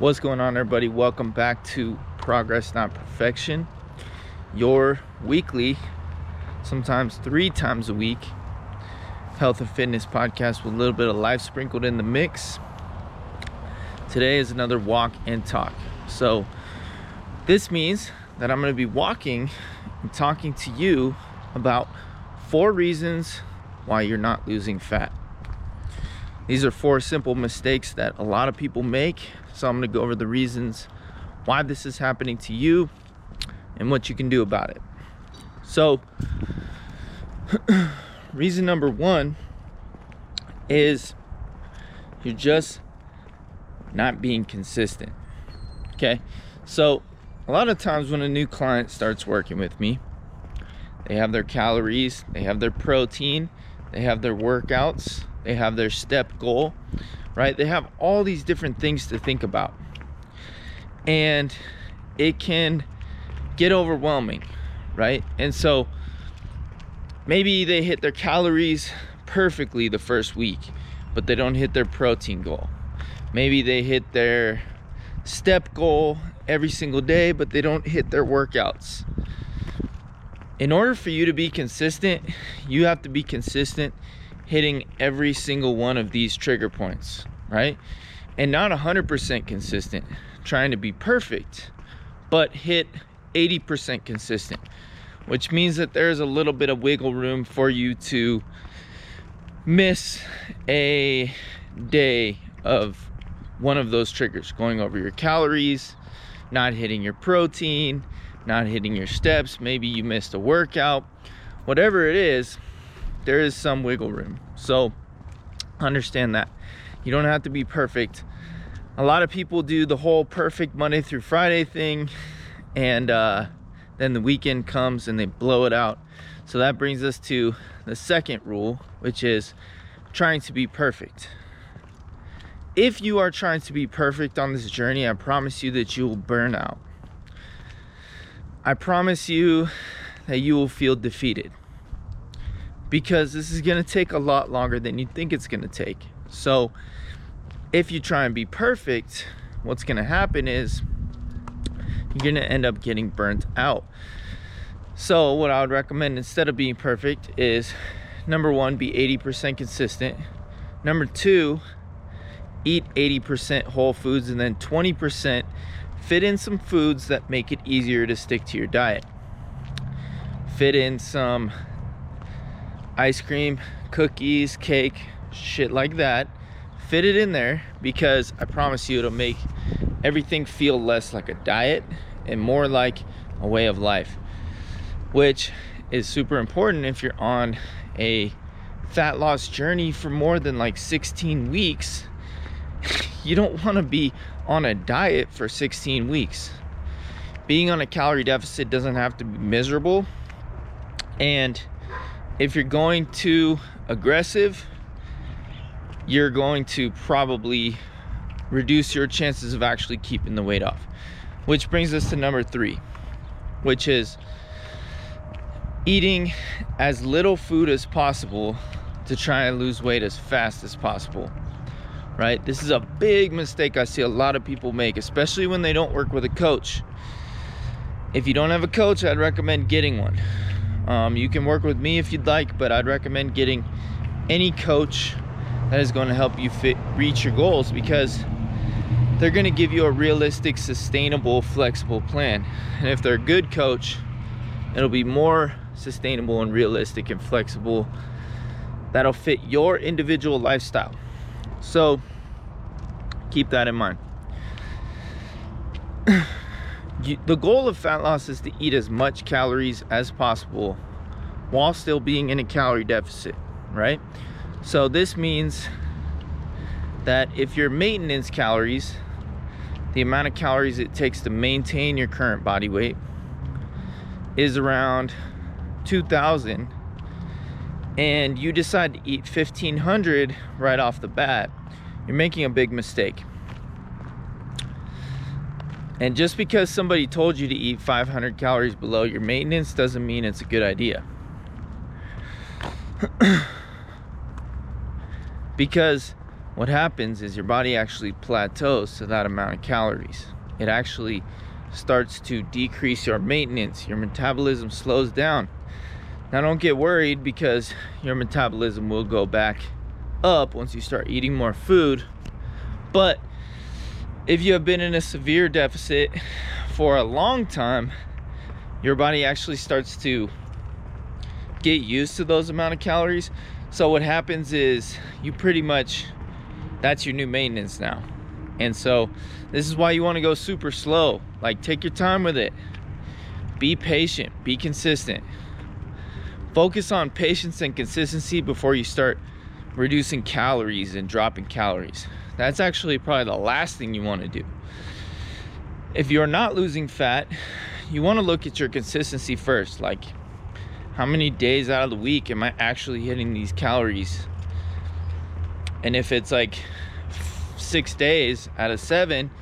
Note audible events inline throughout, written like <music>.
What's going on, everybody? Welcome back to Progress Not Perfection, your weekly, sometimes three times a week, health and fitness podcast with a little bit of life sprinkled in the mix. Today is another walk and talk. So, this means that I'm going to be walking and talking to you about four reasons why you're not losing fat. These are four simple mistakes that a lot of people make so I'm to go over the reasons why this is happening to you and what you can do about it. So, <clears throat> reason number one is you're just not being consistent. Okay. So, a lot of times when a new client starts working with me, they have their calories, they have their protein, they have their workouts, they have their step goal, right? They have all these different things to think about. And it can get overwhelming, right? And so maybe they hit their calories perfectly the first week, but they don't hit their protein goal. Maybe they hit their step goal every single day, but they don't hit their workouts. In order for you to be consistent, you have to be consistent hitting every single one of these trigger points, right? And not 100% consistent, trying to be perfect, but hit 80% consistent, which means that there's a little bit of wiggle room for you to miss a day of one of those triggers going over your calories, not hitting your protein, not hitting your steps, maybe you missed a workout, whatever it is there is some wiggle room. So understand that. You don't have to be perfect. A lot of people do the whole perfect Monday through Friday thing, and uh, then the weekend comes and they blow it out. So that brings us to the second rule, which is trying to be perfect. If you are trying to be perfect on this journey, I promise you that you will burn out. I promise you that you will feel defeated because this is going to take a lot longer than you think it's going to take. So, if you try and be perfect, what's going to happen is you're going to end up getting burnt out. So, what I would recommend instead of being perfect is number one, be 80% consistent. Number two, eat 80% whole foods, and then 20% fit in some foods that make it easier to stick to your diet. Fit in some ice cream, cookies, cake, shit like that. Fit it in there because I promise you it'll make everything feel less like a diet and more like a way of life, which is super important if you're on a fat loss journey for more than like 16 weeks. <laughs> you don't want to be on a diet for 16 weeks. Being on a calorie deficit doesn't have to be miserable. And if you're going too aggressive, you're going to probably reduce your chances of actually keeping the weight off. Which brings us to number three, which is eating as little food as possible to try and lose weight as fast as possible. Right? This is a big mistake I see a lot of people make, especially when they don't work with a coach. If you don't have a coach, I'd recommend getting one. Um, you can work with me if you'd like, but I'd recommend getting any coach that is going to help you fit reach your goals because they're going to give you a realistic, sustainable, flexible plan. And if they're a good coach, it'll be more sustainable and realistic and flexible that'll fit your individual lifestyle. So keep that in mind. <clears throat> the goal of fat loss is to eat as much calories as possible while still being in a calorie deficit, right? So this means that if your maintenance calories, the amount of calories it takes to maintain your current body weight is around 2000 and you decide to eat 1500 right off the bat, you're making a big mistake. And just because somebody told you to eat 500 calories below your maintenance doesn't mean it's a good idea. <clears throat> because what happens is your body actually plateaus to that amount of calories. It actually starts to decrease your maintenance, your metabolism slows down. Now, don't get worried because your metabolism will go back up once you start eating more food. But if you have been in a severe deficit for a long time, your body actually starts to get used to those amount of calories. So what happens is you pretty much that's your new maintenance now. And so this is why you want to go super slow. Like take your time with it. Be patient, be consistent. Focus on patience and consistency before you start reducing calories and dropping calories. That's actually probably the last thing you want to do. If you're not losing fat, you want to look at your consistency first. Like, how many days out of the week am I actually hitting these calories? And if it's like six days out of seven,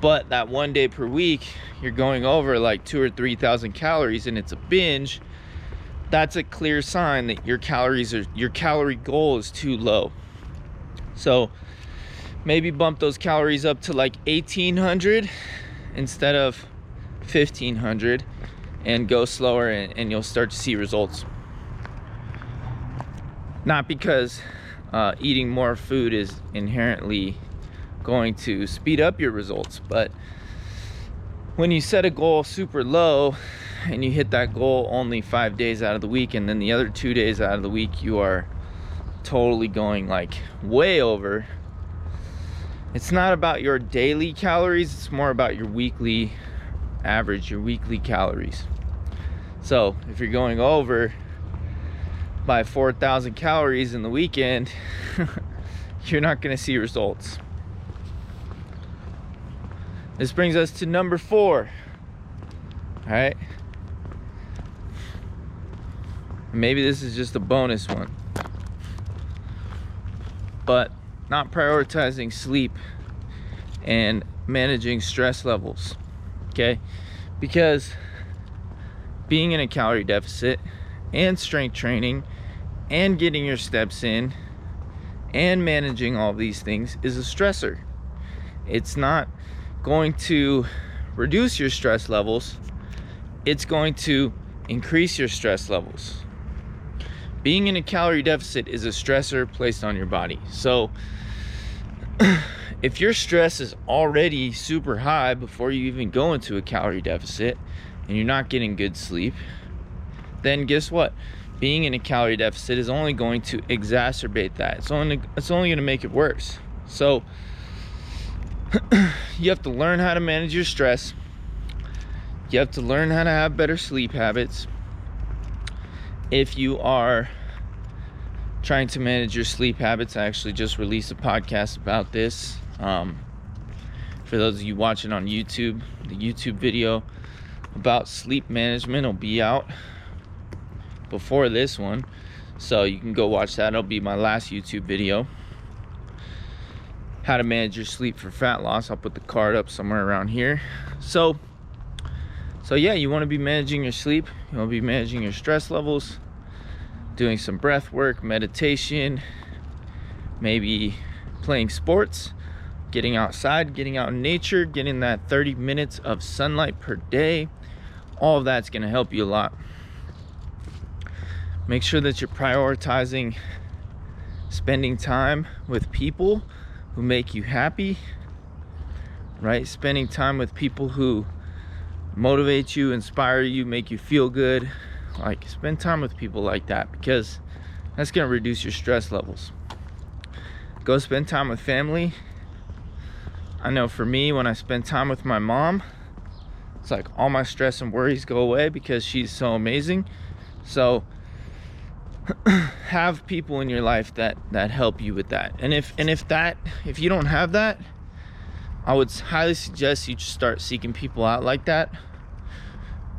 but that one day per week, you're going over like two or 3,000 calories and it's a binge, that's a clear sign that your calories are, your calorie goal is too low. So maybe bump those calories up to like 1800 instead of 1500 and go slower and, and you'll start to see results. Not because uh, eating more food is inherently going to speed up your results, but when you set a goal super low and you hit that goal only five days out of the week, and then the other two days out of the week you are totally going like way over. It's not about your daily calories, it's more about your weekly average, your weekly calories. So if you're going over by 4,000 calories in the weekend, <laughs> you're not going to see results. This brings us to number four. All right. Maybe this is just a bonus one. But not prioritizing sleep and managing stress levels. Okay? Because being in a calorie deficit and strength training and getting your steps in and managing all these things is a stressor. It's not going to reduce your stress levels, it's going to increase your stress levels. Being in a calorie deficit is a stressor placed on your body. So, <clears throat> if your stress is already super high before you even go into a calorie deficit and you're not getting good sleep, then guess what? Being in a calorie deficit is only going to exacerbate that. It's only it's only going to make it worse. So, <clears throat> you have to learn how to manage your stress. You have to learn how to have better sleep habits. If you are trying to manage your sleep habits, I actually just released a podcast about this. Um, for those of you watching on YouTube, the YouTube video about sleep management will be out before this one. So you can go watch that. It'll be my last YouTube video how to manage your sleep for fat loss. I'll put the card up somewhere around here. So, so yeah, you want to be managing your sleep. You want to be managing your stress levels, doing some breath work, meditation, maybe playing sports, getting outside, getting out in nature, getting that 30 minutes of sunlight per day. All of that's going to help you a lot. Make sure that you're prioritizing spending time with people who make you happy, right? Spending time with people who motivate you, inspire you, make you feel good. Like, spend time with people like that because that's going to reduce your stress levels. Go spend time with family. I know for me, when I spend time with my mom, it's like all my stress and worries go away because she's so amazing. So, <clears throat> have people in your life that that help you with that and if and if that if you don't have that i would highly suggest you just start seeking people out like that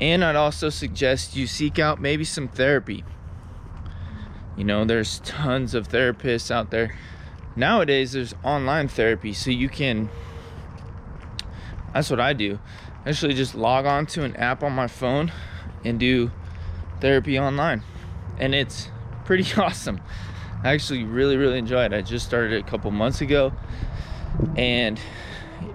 and i'd also suggest you seek out maybe some therapy you know there's tons of therapists out there nowadays there's online therapy so you can that's what i do actually just log on to an app on my phone and do therapy online and it's pretty <laughs> awesome. I actually really, really enjoy it. I just started it a couple months ago and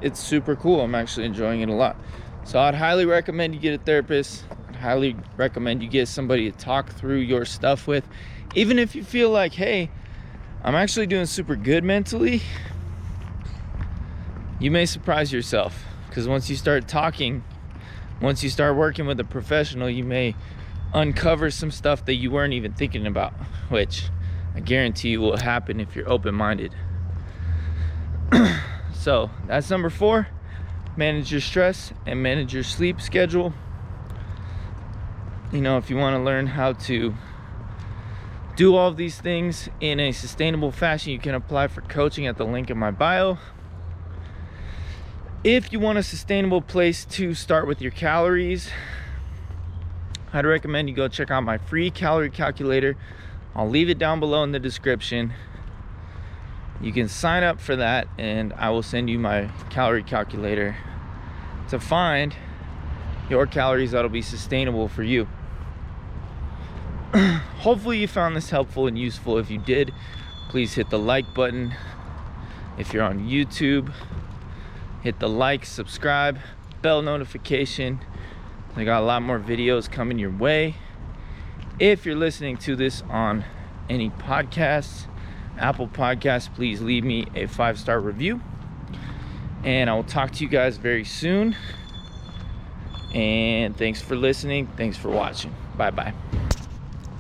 it's super cool. I'm actually enjoying it a lot. So I'd highly recommend you get a therapist. I'd highly recommend you get somebody to talk through your stuff with. Even if you feel like, hey, I'm actually doing super good mentally, you may surprise yourself. Because once you start talking, once you start working with a professional, you may uncover some stuff that you weren't even thinking about, which I guarantee you will happen if you're open minded. So that's number four manage your stress and manage your sleep schedule. You know, if you want to learn how to do all of these things in a sustainable fashion, you can apply for coaching at the link in my bio. If you want a sustainable place to start with your calories, I'd recommend you go check out my free calorie calculator. I'll leave it down below in the description. You can sign up for that, and I will send you my calorie calculator to find your calories that'll be sustainable for you. <clears throat> Hopefully, you found this helpful and useful. If you did, please hit the like button. If you're on YouTube, hit the like, subscribe, bell notification. I got a lot more videos coming your way. If you're listening to this on any podcasts, Apple Podcasts, please leave me a five star review. And I will talk to you guys very soon. And thanks for listening. Thanks for watching. Bye bye.